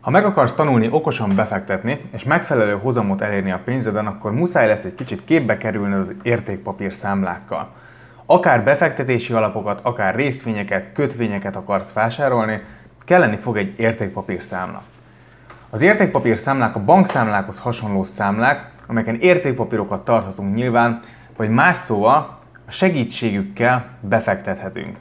Ha meg akarsz tanulni okosan befektetni, és megfelelő hozamot elérni a pénzeden, akkor muszáj lesz egy kicsit képbe kerülni az értékpapír számlákkal. Akár befektetési alapokat, akár részvényeket, kötvényeket akarsz vásárolni, kelleni fog egy értékpapír számla. Az értékpapír számlák a bankszámlákhoz hasonló számlák, amelyeken értékpapírokat tarthatunk nyilván, vagy más szóval a segítségükkel befektethetünk.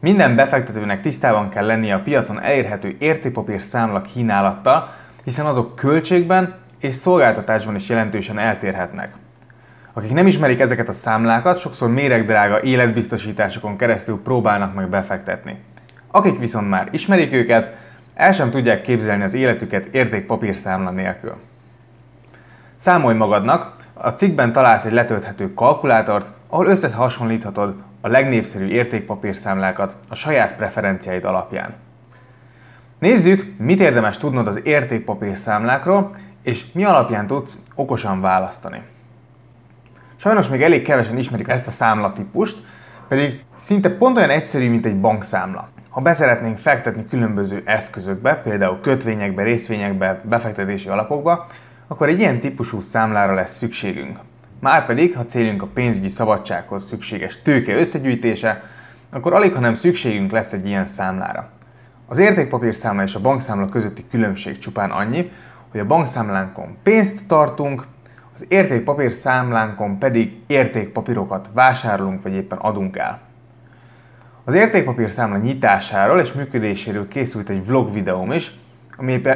Minden befektetőnek tisztában kell lennie a piacon elérhető értékpapír számla kínálattal, hiszen azok költségben és szolgáltatásban is jelentősen eltérhetnek. Akik nem ismerik ezeket a számlákat, sokszor méregdrága életbiztosításokon keresztül próbálnak meg befektetni. Akik viszont már ismerik őket, el sem tudják képzelni az életüket értékpapírszámla nélkül. Számolj magadnak, a cikkben találsz egy letölthető kalkulátort, ahol összehasonlíthatod a legnépszerűbb értékpapírszámlákat a saját preferenciáid alapján. Nézzük, mit érdemes tudnod az értékpapírszámlákról, és mi alapján tudsz okosan választani. Sajnos még elég kevesen ismerik ezt a számlatípust, pedig szinte pont olyan egyszerű, mint egy bankszámla. Ha beszeretnénk fektetni különböző eszközökbe, például kötvényekbe, részvényekbe, befektetési alapokba, akkor egy ilyen típusú számlára lesz szükségünk. Márpedig, ha célunk a pénzügyi szabadsághoz szükséges tőke összegyűjtése, akkor alig, ha nem szükségünk lesz egy ilyen számlára. Az értékpapírszámla és a bankszámla közötti különbség csupán annyi, hogy a bankszámlánkon pénzt tartunk, az értékpapírszámlánkon pedig értékpapírokat vásárolunk vagy éppen adunk el. Az értékpapírszámla nyitásáról és működéséről készült egy vlog videóm is,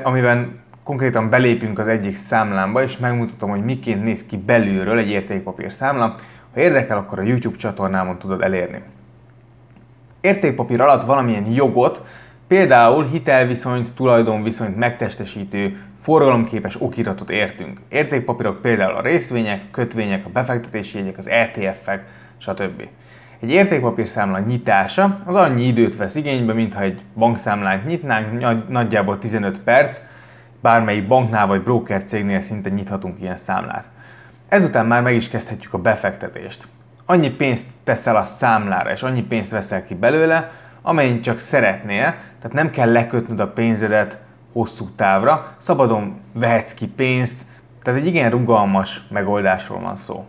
amiben konkrétan belépünk az egyik számlámba, és megmutatom, hogy miként néz ki belülről egy értékpapír számla. Ha érdekel, akkor a YouTube csatornámon tudod elérni. Értékpapír alatt valamilyen jogot, például hitelviszonyt, tulajdonviszonyt megtestesítő, forgalomképes okiratot értünk. Értékpapírok például a részvények, kötvények, a befektetési jegyek, az ETF-ek, stb. Egy értékpapírszámla nyitása az annyi időt vesz igénybe, mintha egy bankszámlát nyitnánk, nagyjából 15 perc, bármelyik banknál vagy broker cégnél szinte nyithatunk ilyen számlát. Ezután már meg is kezdhetjük a befektetést. Annyi pénzt teszel a számlára, és annyi pénzt veszel ki belőle, amennyit csak szeretnél, tehát nem kell lekötnöd a pénzedet hosszú távra, szabadon vehetsz ki pénzt, tehát egy igen rugalmas megoldásról van szó.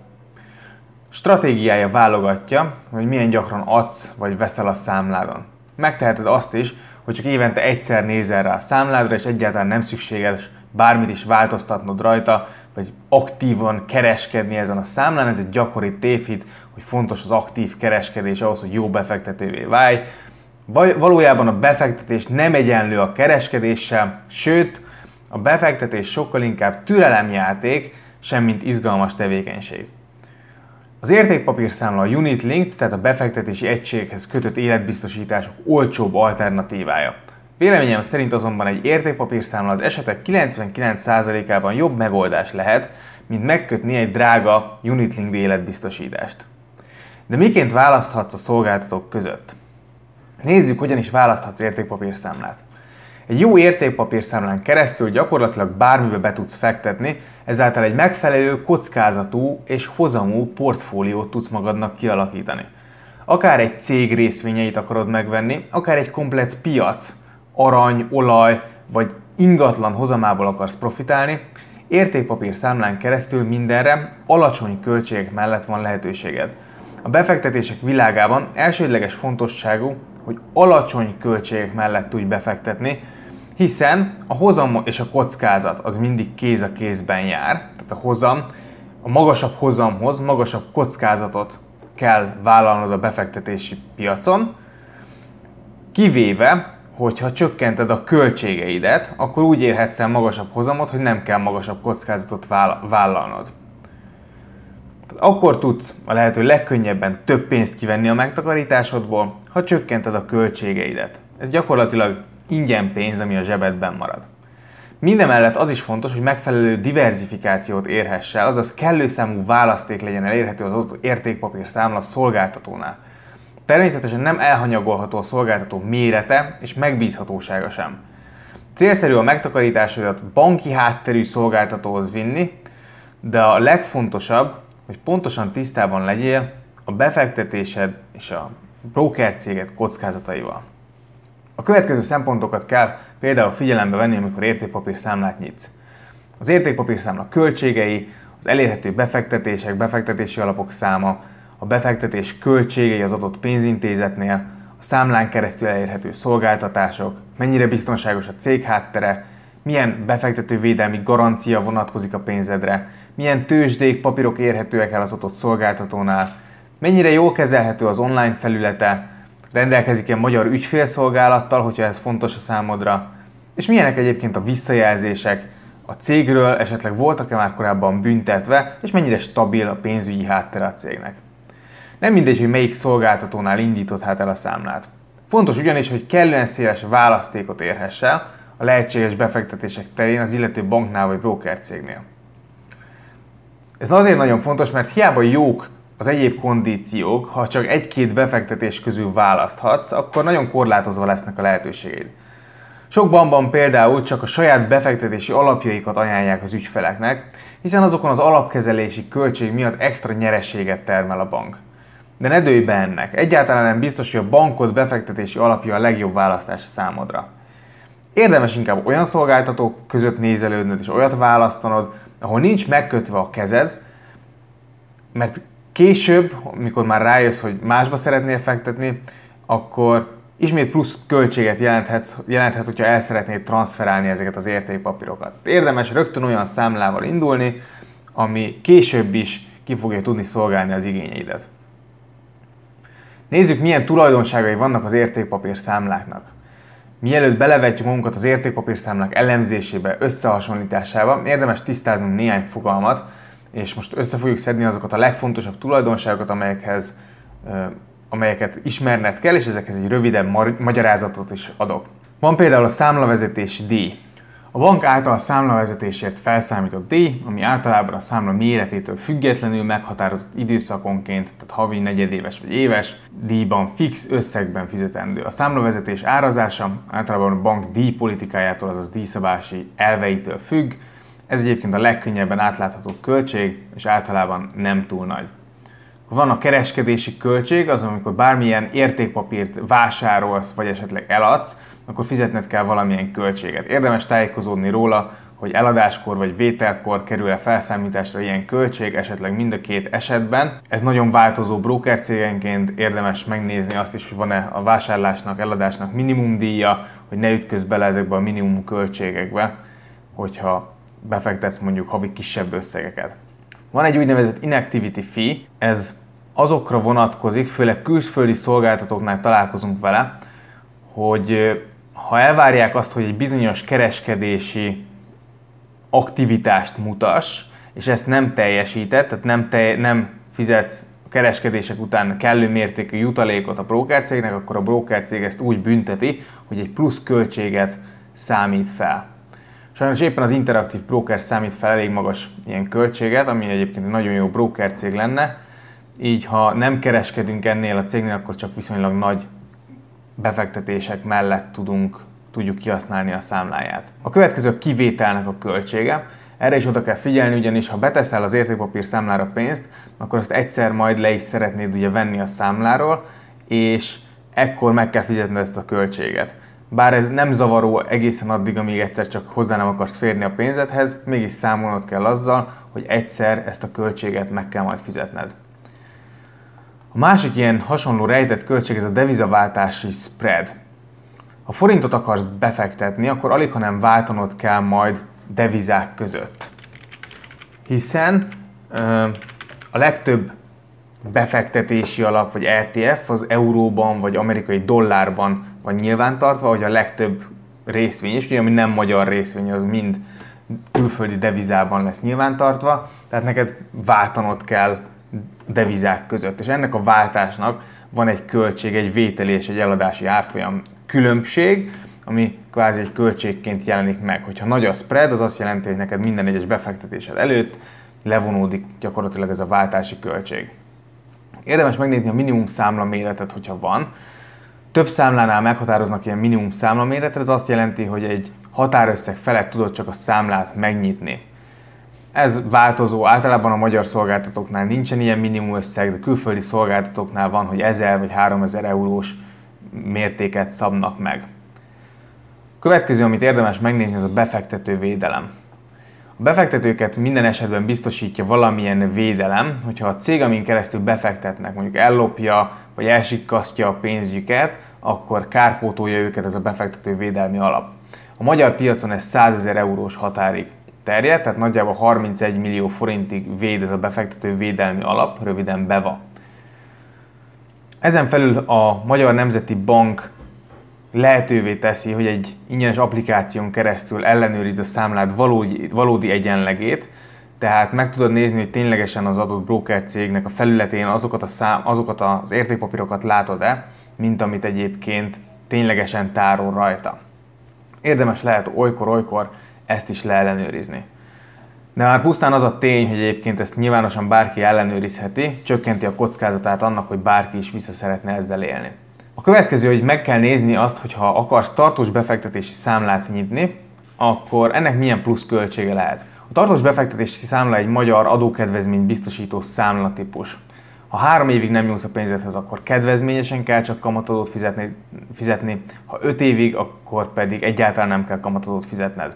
Stratégiája válogatja, hogy milyen gyakran adsz vagy veszel a számládon. Megteheted azt is, hogy csak évente egyszer nézel rá a számládra, és egyáltalán nem szükséges bármit is változtatnod rajta, vagy aktívan kereskedni ezen a számlán. Ez egy gyakori tévhit, hogy fontos az aktív kereskedés ahhoz, hogy jó befektetővé válj. Valójában a befektetés nem egyenlő a kereskedéssel, sőt, a befektetés sokkal inkább türelemjáték, semmint izgalmas tevékenység. Az értékpapírszámla a Unit Link, tehát a befektetési egységhez kötött életbiztosítások olcsóbb alternatívája. Véleményem szerint azonban egy értékpapírszámla az esetek 99%-ában jobb megoldás lehet, mint megkötni egy drága Unit-Link életbiztosítást. De miként választhatsz a szolgáltatók között? Nézzük, hogyan is választhatsz értékpapírszámlát. Egy jó értékpapírszámlán keresztül gyakorlatilag bármibe be tudsz fektetni, ezáltal egy megfelelő kockázatú és hozamú portfóliót tudsz magadnak kialakítani. Akár egy cég részvényeit akarod megvenni, akár egy komplett piac, arany, olaj vagy ingatlan hozamából akarsz profitálni, értékpapír számlán keresztül mindenre alacsony költségek mellett van lehetőséged. A befektetések világában elsődleges fontosságú, hogy alacsony költségek mellett tudj befektetni, hiszen a hozam és a kockázat az mindig kéz a kézben jár, tehát a hozam, a magasabb hozamhoz magasabb kockázatot kell vállalnod a befektetési piacon, kivéve, hogyha csökkented a költségeidet, akkor úgy érhetsz el magasabb hozamot, hogy nem kell magasabb kockázatot vállalnod. Akkor tudsz a lehető legkönnyebben több pénzt kivenni a megtakarításodból, ha csökkented a költségeidet. Ez gyakorlatilag ingyen pénz, ami a zsebedben marad. Mindemellett az is fontos, hogy megfelelő diversifikációt érhess el, azaz kellő számú választék legyen elérhető az adott értékpapír számla szolgáltatónál. Természetesen nem elhanyagolható a szolgáltató mérete és megbízhatósága sem. Célszerű a megtakarításaidat banki hátterű szolgáltatóhoz vinni, de a legfontosabb, hogy pontosan tisztában legyél a befektetésed és a broker céget kockázataival. A következő szempontokat kell például figyelembe venni, amikor értékpapír számlát nyitsz. Az értékpapírszámla költségei, az elérhető befektetések, befektetési alapok száma, a befektetés költségei az adott pénzintézetnél, a számlán keresztül elérhető szolgáltatások, mennyire biztonságos a cég háttere, milyen befektetővédelmi garancia vonatkozik a pénzedre, milyen tőzsdék, papírok érhetőek el az adott szolgáltatónál, mennyire jól kezelhető az online felülete, rendelkezik-e magyar ügyfélszolgálattal, hogyha ez fontos a számodra, és milyenek egyébként a visszajelzések, a cégről esetleg voltak-e már korábban büntetve, és mennyire stabil a pénzügyi háttere a cégnek. Nem mindegy, hogy melyik szolgáltatónál indított hát el a számlát. Fontos ugyanis, hogy kellően széles választékot érhess a lehetséges befektetések terén az illető banknál vagy broker cégnél. Ez azért nagyon fontos, mert hiába jók az egyéb kondíciók, ha csak egy-két befektetés közül választhatsz, akkor nagyon korlátozva lesznek a lehetőségeid. Sok bankban például csak a saját befektetési alapjaikat ajánlják az ügyfeleknek, hiszen azokon az alapkezelési költség miatt extra nyereséget termel a bank. De ne dőj be ennek. Egyáltalán nem biztos, hogy a bankod befektetési alapja a legjobb választás számodra. Érdemes inkább olyan szolgáltatók között nézelődnöd és olyat választanod, ahol nincs megkötve a kezed, mert később, mikor már rájössz, hogy másba szeretnél fektetni, akkor ismét plusz költséget jelenthet, jelenthet, hogyha el szeretnéd transferálni ezeket az értékpapírokat. Érdemes rögtön olyan számlával indulni, ami később is ki fogja tudni szolgálni az igényeidet. Nézzük, milyen tulajdonságai vannak az értékpapír számláknak. Mielőtt belevetjük magunkat az értékpapírszámlák elemzésébe, összehasonlításába, érdemes tisztáznunk néhány fogalmat, és most össze fogjuk szedni azokat a legfontosabb tulajdonságokat, amelyekhez, amelyeket ismerned kell, és ezekhez egy rövidebb magyarázatot is adok. Van például a számlavezetési díj. A bank által a számlavezetésért felszámított díj, ami általában a számla méretétől függetlenül meghatározott időszakonként, tehát havi, negyedéves vagy éves, díjban fix összegben fizetendő. A számlavezetés árazása általában a bank díjpolitikájától, azaz díjszabási elveitől függ, ez egyébként a legkönnyebben átlátható költség, és általában nem túl nagy. Van a kereskedési költség, az amikor bármilyen értékpapírt vásárolsz, vagy esetleg eladsz, akkor fizetned kell valamilyen költséget. Érdemes tájékozódni róla, hogy eladáskor vagy vételkor kerül-e felszámításra ilyen költség, esetleg mind a két esetben. Ez nagyon változó broker cégenként, érdemes megnézni azt is, hogy van-e a vásárlásnak, eladásnak minimum díja, hogy ne ütköz bele ezekbe a minimum költségekbe, hogyha befektetsz mondjuk havi kisebb összegeket. Van egy úgynevezett inactivity fee, ez azokra vonatkozik, főleg külföldi szolgáltatóknál találkozunk vele, hogy ha elvárják azt, hogy egy bizonyos kereskedési aktivitást mutass, és ezt nem teljesített, tehát nem, te, nem fizetsz kereskedések után kellő mértékű jutalékot a brokercégnek, akkor a brokercég ezt úgy bünteti, hogy egy plusz költséget számít fel. Sajnos éppen az interaktív broker számít fel elég magas ilyen költséget, ami egyébként egy nagyon jó broker cég lenne, így ha nem kereskedünk ennél a cégnél, akkor csak viszonylag nagy befektetések mellett tudunk, tudjuk kihasználni a számláját. A következő kivételnek a költsége. Erre is oda kell figyelni, ugyanis ha beteszel az értékpapír számlára pénzt, akkor azt egyszer majd le is szeretnéd ugye venni a számláról, és ekkor meg kell fizetned ezt a költséget. Bár ez nem zavaró egészen addig, amíg egyszer csak hozzá nem akarsz férni a pénzedhez, mégis számolnod kell azzal, hogy egyszer ezt a költséget meg kell majd fizetned. A másik ilyen hasonló rejtett költség ez a devizaváltási spread. Ha forintot akarsz befektetni, akkor alig, hanem váltanod kell majd devizák között. Hiszen ö, a legtöbb befektetési alap vagy ETF az euróban vagy amerikai dollárban van nyilvántartva, hogy a legtöbb részvény is, ugye, ami nem magyar részvény, az mind külföldi devizában lesz nyilvántartva, tehát neked váltanod kell devizák között. És ennek a váltásnak van egy költség, egy vételi és egy eladási árfolyam különbség, ami kvázi egy költségként jelenik meg. Hogyha nagy a spread, az azt jelenti, hogy neked minden egyes befektetésed előtt levonódik gyakorlatilag ez a váltási költség. Érdemes megnézni a minimum számla méretet, hogyha van. Több számlánál meghatároznak ilyen minimum számla méretet, ez azt jelenti, hogy egy határösszeg felett tudod csak a számlát megnyitni. Ez változó, általában a magyar szolgáltatóknál nincsen ilyen minimum összeg, de külföldi szolgáltatóknál van, hogy 1000 vagy 3000 eurós mértéket szabnak meg. következő, amit érdemes megnézni, az a befektető védelem. A befektetőket minden esetben biztosítja valamilyen védelem, hogyha a cég, amin keresztül befektetnek, mondjuk ellopja vagy elsikkasztja a pénzüket, akkor kárpótolja őket ez a befektető védelmi alap. A magyar piacon ez 100 ezer eurós határig terjed, tehát nagyjából 31 millió forintig véd ez a befektető védelmi alap, röviden BEVA. Ezen felül a Magyar Nemzeti Bank lehetővé teszi, hogy egy ingyenes applikáción keresztül ellenőrizd a számlád valódi, valódi egyenlegét, tehát meg tudod nézni, hogy ténylegesen az adott broker cégnek a felületén azokat, a szám, azokat az értékpapírokat látod-e, mint amit egyébként ténylegesen tárol rajta. Érdemes lehet olykor-olykor ezt is leellenőrizni. De már pusztán az a tény, hogy egyébként ezt nyilvánosan bárki ellenőrizheti, csökkenti a kockázatát annak, hogy bárki is vissza szeretne ezzel élni. A következő, hogy meg kell nézni azt, hogy ha akarsz tartós befektetési számlát nyitni, akkor ennek milyen plusz költsége lehet. A tartós befektetési számla egy magyar adókedvezmény biztosító számlatípus. Ha három évig nem nyúlsz a pénzedhez, akkor kedvezményesen kell csak kamatadót fizetni, fizetni, ha öt évig, akkor pedig egyáltalán nem kell kamatadót fizetned.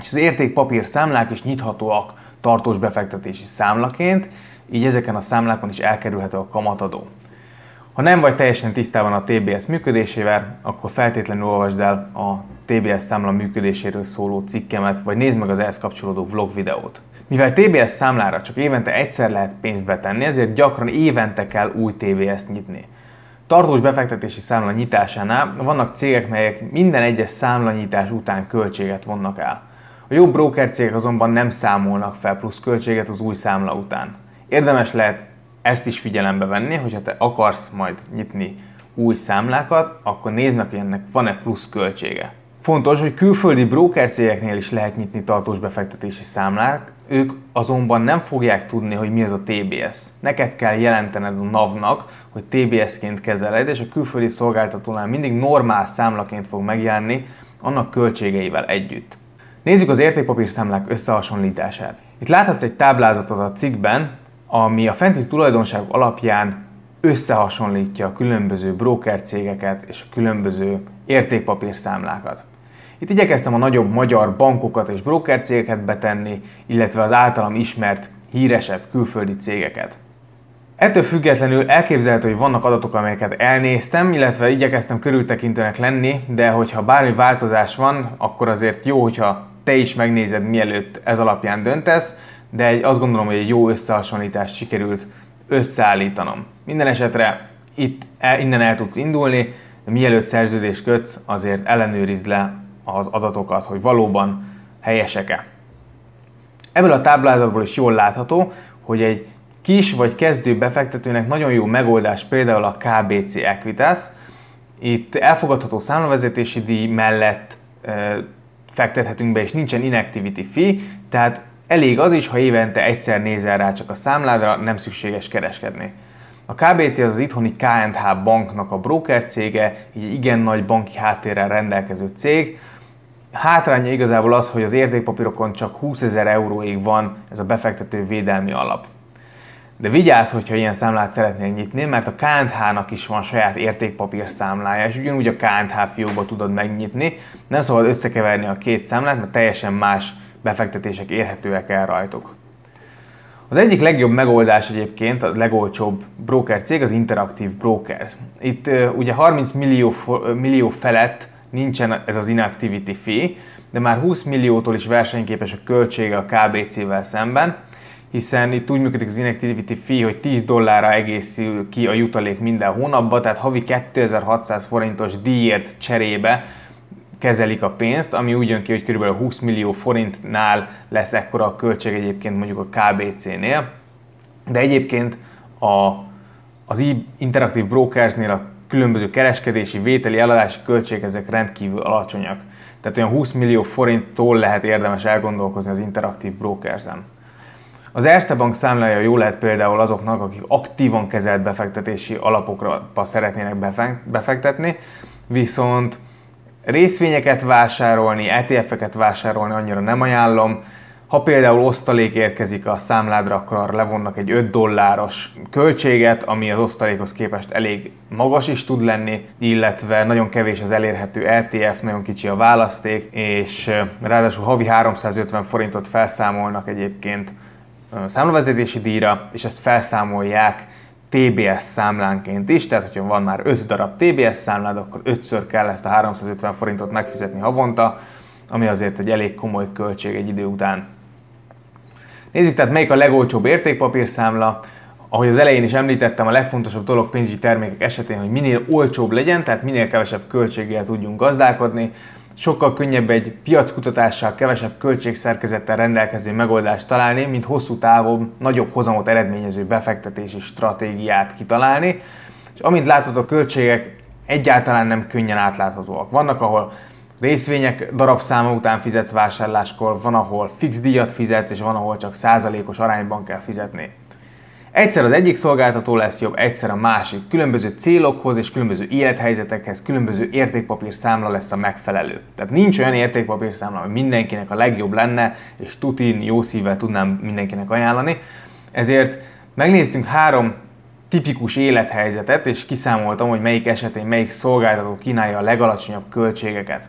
És az értékpapír számlák is nyithatóak tartós befektetési számlaként, így ezeken a számlákon is elkerülhető a kamatadó. Ha nem vagy teljesen tisztában a TBS működésével, akkor feltétlenül olvasd el a TBS számla működéséről szóló cikkemet, vagy nézd meg az ehhez kapcsolódó vlog videót. Mivel TBS számlára csak évente egyszer lehet pénzt betenni, ezért gyakran évente kell új TBS-t nyitni. Tartós befektetési számla nyitásánál vannak cégek, melyek minden egyes számlanyítás után költséget vonnak el. A jobb broker cégek azonban nem számolnak fel plusz költséget az új számla után. Érdemes lehet ezt is figyelembe venni, hogyha te akarsz majd nyitni új számlákat, akkor nézd meg, hogy ennek van-e plusz költsége. Fontos, hogy külföldi broker cégeknél is lehet nyitni tartós befektetési számlák, ők azonban nem fogják tudni, hogy mi az a TBS. Neked kell jelentened a NAV-nak, hogy TBS-ként kezeled, és a külföldi szolgáltatónál mindig normál számlaként fog megjelenni, annak költségeivel együtt. Nézzük az értékpapírszámlák összehasonlítását. Itt láthatsz egy táblázatot a cikkben, ami a fenti tulajdonságok alapján összehasonlítja a különböző broker cégeket és a különböző értékpapírszámlákat. Itt igyekeztem a nagyobb magyar bankokat és broker cégeket betenni, illetve az általam ismert híresebb külföldi cégeket. Ettől függetlenül elképzelhető, hogy vannak adatok, amelyeket elnéztem, illetve igyekeztem körültekintőnek lenni, de hogyha bármi változás van, akkor azért jó, hogyha te is megnézed, mielőtt ez alapján döntesz, de egy, azt gondolom, hogy egy jó összehasonlítást sikerült összeállítanom. Minden esetre itt el, innen el tudsz indulni, de mielőtt szerződést kötsz, azért ellenőrizd le az adatokat, hogy valóban helyesek-e. Ebből a táblázatból is jól látható, hogy egy kis vagy kezdő befektetőnek nagyon jó megoldás például a KBC Equitas. Itt elfogadható számlavezetési díj mellett fektethetünk be, és nincsen inactivity fee, tehát Elég az is, ha évente egyszer nézel rá csak a számládra, nem szükséges kereskedni. A KBC az az itthoni KNH banknak a broker cége, egy igen nagy banki háttérrel rendelkező cég. Hátránya igazából az, hogy az értékpapírokon csak 20 ezer euróig van ez a befektető védelmi alap. De vigyázz, hogyha ilyen számlát szeretnél nyitni, mert a KNH-nak is van saját értékpapír számlája, és ugyanúgy a KNH fiókba tudod megnyitni. Nem szabad összekeverni a két számlát, mert teljesen más befektetések érhetőek el rajtuk. Az egyik legjobb megoldás egyébként, a legolcsóbb broker cég az Interactive Brokers. Itt uh, ugye 30 millió, millió felett nincsen ez az inactivity fee, de már 20 milliótól is versenyképes a költsége a KBC-vel szemben, hiszen itt úgy működik az inactivity fee, hogy 10 dollárra egészül ki a jutalék minden hónapban, tehát havi 2600 forintos díjért cserébe kezelik a pénzt, ami úgy jön ki, hogy kb. 20 millió forintnál lesz ekkora a költség egyébként mondjuk a KBC-nél. De egyébként a, az interaktív brokersnél a különböző kereskedési, vételi, eladási költségek ezek rendkívül alacsonyak. Tehát olyan 20 millió forinttól lehet érdemes elgondolkozni az interaktív brokersen. Az Erste Bank számlája jó lehet például azoknak, akik aktívan kezelt befektetési alapokra szeretnének befektetni, viszont Részvényeket vásárolni, ETF-eket vásárolni annyira nem ajánlom. Ha például osztalék érkezik a számládra, akkor levonnak egy 5 dolláros költséget, ami az osztalékhoz képest elég magas is tud lenni, illetve nagyon kevés az elérhető ETF, nagyon kicsi a választék, és ráadásul havi 350 forintot felszámolnak egyébként számlavezetési díjra, és ezt felszámolják TBS számlánként is, tehát hogyha van már 5 darab TBS számlád, akkor 5-ször kell ezt a 350 forintot megfizetni havonta, ami azért egy elég komoly költség egy idő után. Nézzük tehát melyik a legolcsóbb értékpapírszámla. Ahogy az elején is említettem, a legfontosabb dolog pénzügyi termékek esetén, hogy minél olcsóbb legyen, tehát minél kevesebb költséggel tudjunk gazdálkodni. Sokkal könnyebb egy piackutatással, kevesebb költségszerkezettel rendelkező megoldást találni, mint hosszú távon nagyobb hozamot eredményező befektetési stratégiát kitalálni. És amint látod, a költségek egyáltalán nem könnyen átláthatóak. Vannak, ahol részvények darabszáma után fizetsz vásárláskor, van, ahol fix díjat fizetsz, és van, ahol csak százalékos arányban kell fizetni. Egyszer az egyik szolgáltató lesz jobb, egyszer a másik. Különböző célokhoz és különböző élethelyzetekhez különböző értékpapír számla lesz a megfelelő. Tehát nincs olyan értékpapír számla, hogy mindenkinek a legjobb lenne, és tutin jó szívvel tudnám mindenkinek ajánlani. Ezért megnéztünk három tipikus élethelyzetet, és kiszámoltam, hogy melyik esetén melyik szolgáltató kínálja a legalacsonyabb költségeket.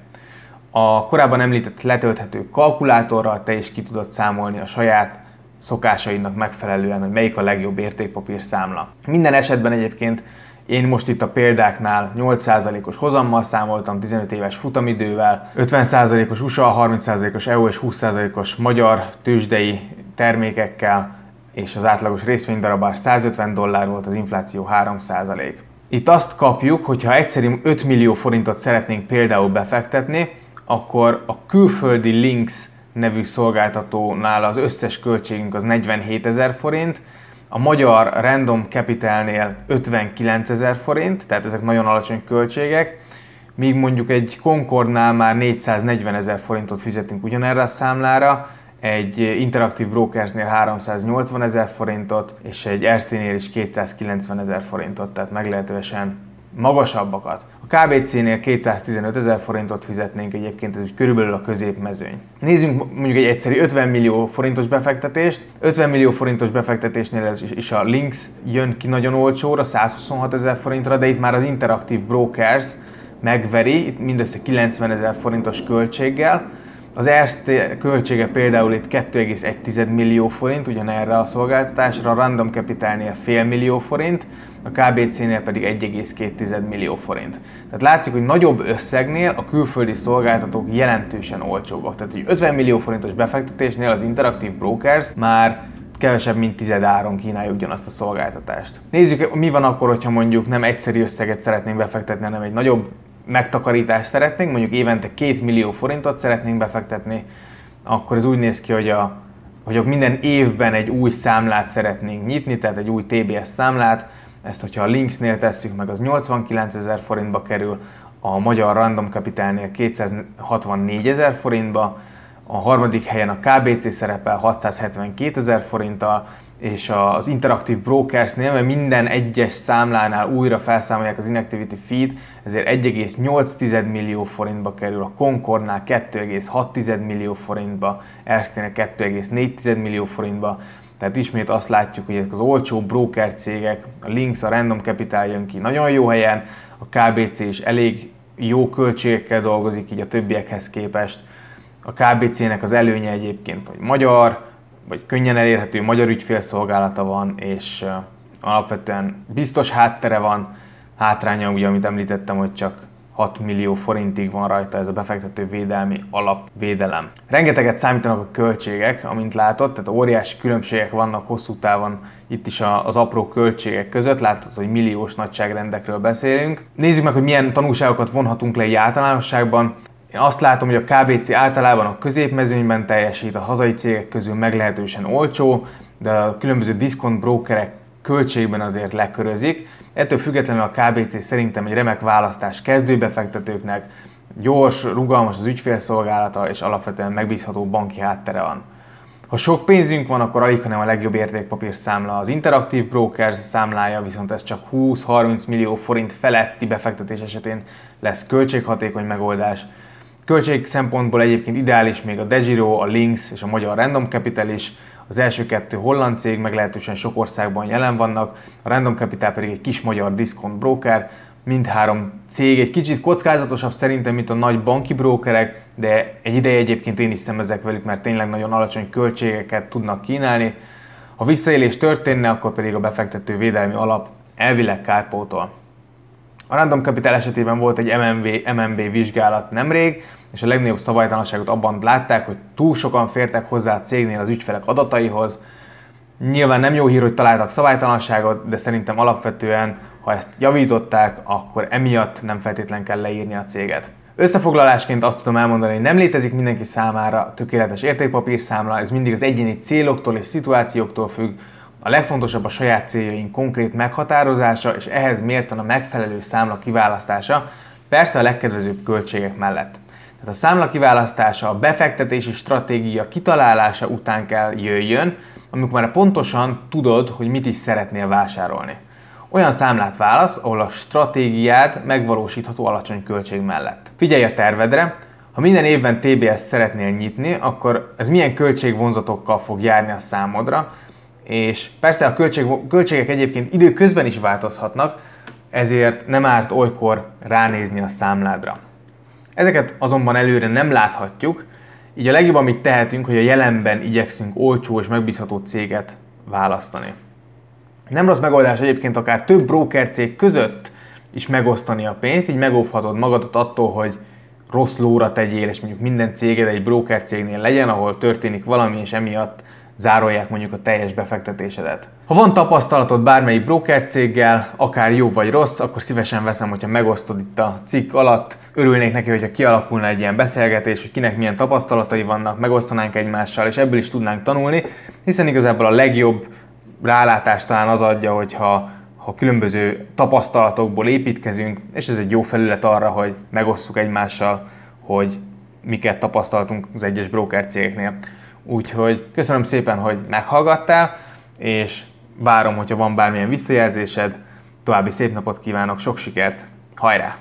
A korábban említett letölthető kalkulátorral te is ki tudod számolni a saját szokásaidnak megfelelően, hogy melyik a legjobb értékpapír számla. Minden esetben egyébként én most itt a példáknál 8%-os hozammal számoltam, 15 éves futamidővel, 50%-os USA, 30%-os EU és 20%-os magyar tőzsdei termékekkel, és az átlagos részvénydarabár 150 dollár volt, az infláció 3%. Itt azt kapjuk, hogy ha egyszerű 5 millió forintot szeretnénk például befektetni, akkor a külföldi Links nevű szolgáltatónál az összes költségünk az 47 ezer forint, a magyar Random Capitalnél 59 ezer forint, tehát ezek nagyon alacsony költségek, míg mondjuk egy Concordnál már 440 ezer forintot fizetünk ugyanerre a számlára, egy Interactive Brokersnél 380 ezer forintot, és egy Erste-nél is 290 ezer forintot, tehát meglehetősen magasabbakat. KBC-nél 215 ezer forintot fizetnénk egyébként, ez úgy körülbelül a középmezőny. Nézzünk mondjuk egy egyszerű 50 millió forintos befektetést. 50 millió forintos befektetésnél ez is a Links jön ki nagyon olcsóra, 126 ezer forintra, de itt már az Interactive Brokers megveri, itt mindössze 90 ezer forintos költséggel. Az Erste költsége például itt 2,1 millió forint ugyanerre a szolgáltatásra, a Random Capitalnél fél millió forint, a KBC-nél pedig 1,2 millió forint. Tehát látszik, hogy nagyobb összegnél a külföldi szolgáltatók jelentősen olcsóbbak. Tehát egy 50 millió forintos befektetésnél az Interactive Brokers már kevesebb, mint tized áron kínálja ugyanazt a szolgáltatást. Nézzük, mi van akkor, hogyha mondjuk nem egyszerű összeget szeretnénk befektetni, hanem egy nagyobb megtakarítást szeretnénk, mondjuk évente 2 millió forintot szeretnénk befektetni, akkor ez úgy néz ki, hogy a hogy minden évben egy új számlát szeretnénk nyitni, tehát egy új TBS számlát, ezt, hogyha a Linksnél tesszük meg, az 89 ezer forintba kerül, a magyar Random Capitalnél 264 ezer forintba, a harmadik helyen a KBC szerepel 672 ezer forinttal, és az Interactive Brokersnél, mert minden egyes számlánál újra felszámolják az Inactivity Feed, ezért 1,8 millió forintba kerül, a Concordnál 2,6 millió forintba, Erste-nél 2,4 millió forintba, tehát ismét azt látjuk, hogy ezek az olcsó broker cégek, a Links, a Random Capital jön ki nagyon jó helyen, a KBC is elég jó költségekkel dolgozik így a többiekhez képest. A KBC-nek az előnye egyébként, hogy magyar, vagy könnyen elérhető magyar ügyfélszolgálata van, és alapvetően biztos háttere van. Hátránya ugye, amit említettem, hogy csak 6 millió forintig van rajta ez a befektető védelmi alapvédelem. Rengeteget számítanak a költségek, amint látod, tehát óriási különbségek vannak hosszú távon itt is az apró költségek között, látod, hogy milliós nagyságrendekről beszélünk. Nézzük meg, hogy milyen tanulságokat vonhatunk le egy általánosságban. Én azt látom, hogy a KBC általában a középmezőnyben teljesít, a hazai cégek közül meglehetősen olcsó, de a különböző diszkont brokerek költségben azért lekörözik. Ettől függetlenül a KBC szerintem egy remek választás kezdőbefektetőknek, gyors, rugalmas az ügyfélszolgálata és alapvetően megbízható banki háttere van. Ha sok pénzünk van, akkor alig, hanem a legjobb értékpapír számla az Interactive Brokers számlája, viszont ez csak 20-30 millió forint feletti befektetés esetén lesz költséghatékony megoldás. Költség szempontból egyébként ideális még a Degiro, a Lynx és a magyar Random Capital is. Az első kettő holland cég, meglehetősen sok országban jelen vannak, a Random Capital pedig egy kis magyar discount broker, mindhárom cég egy kicsit kockázatosabb szerintem, mint a nagy banki brókerek, de egy ideje egyébként én is szemezek velük, mert tényleg nagyon alacsony költségeket tudnak kínálni. Ha visszaélés történne, akkor pedig a befektető védelmi alap elvileg kárpótol. A Random Capital esetében volt egy MMB, MMB vizsgálat nemrég, és a legnagyobb szabálytalanságot abban látták, hogy túl sokan fértek hozzá a cégnél az ügyfelek adataihoz. Nyilván nem jó hír, hogy találtak szabálytalanságot, de szerintem alapvetően, ha ezt javították, akkor emiatt nem feltétlen kell leírni a céget. Összefoglalásként azt tudom elmondani, hogy nem létezik mindenki számára tökéletes értékpapírszámla, ez mindig az egyéni céloktól és szituációktól függ, a legfontosabb a saját céljaink konkrét meghatározása, és ehhez mérten a megfelelő számla kiválasztása, persze a legkedvezőbb költségek mellett. Tehát a számla kiválasztása, a befektetési stratégia kitalálása után kell jöjjön, amikor már pontosan tudod, hogy mit is szeretnél vásárolni. Olyan számlát válasz, ahol a stratégiád megvalósítható alacsony költség mellett. Figyelj a tervedre, ha minden évben TBS szeretnél nyitni, akkor ez milyen költségvonzatokkal fog járni a számodra, és persze a költség, költségek egyébként időközben is változhatnak, ezért nem árt olykor ránézni a számládra. Ezeket azonban előre nem láthatjuk, így a legjobb, amit tehetünk, hogy a jelenben igyekszünk olcsó és megbízható céget választani. Nem rossz megoldás egyébként akár több broker cég között is megosztani a pénzt, így megóvhatod magadat attól, hogy rossz lóra tegyél, és mondjuk minden céged egy broker cégnél legyen, ahol történik valami, és emiatt zárolják mondjuk a teljes befektetésedet. Ha van tapasztalatod bármelyik broker céggel, akár jó vagy rossz, akkor szívesen veszem, hogyha megosztod itt a cikk alatt. Örülnék neki, hogyha kialakulna egy ilyen beszélgetés, hogy kinek milyen tapasztalatai vannak, megosztanánk egymással, és ebből is tudnánk tanulni, hiszen igazából a legjobb rálátást talán az adja, hogyha ha különböző tapasztalatokból építkezünk, és ez egy jó felület arra, hogy megosszuk egymással, hogy miket tapasztaltunk az egyes broker cégeknél. Úgyhogy köszönöm szépen, hogy meghallgattál, és várom, hogyha van bármilyen visszajelzésed. További szép napot kívánok, sok sikert, hajrá!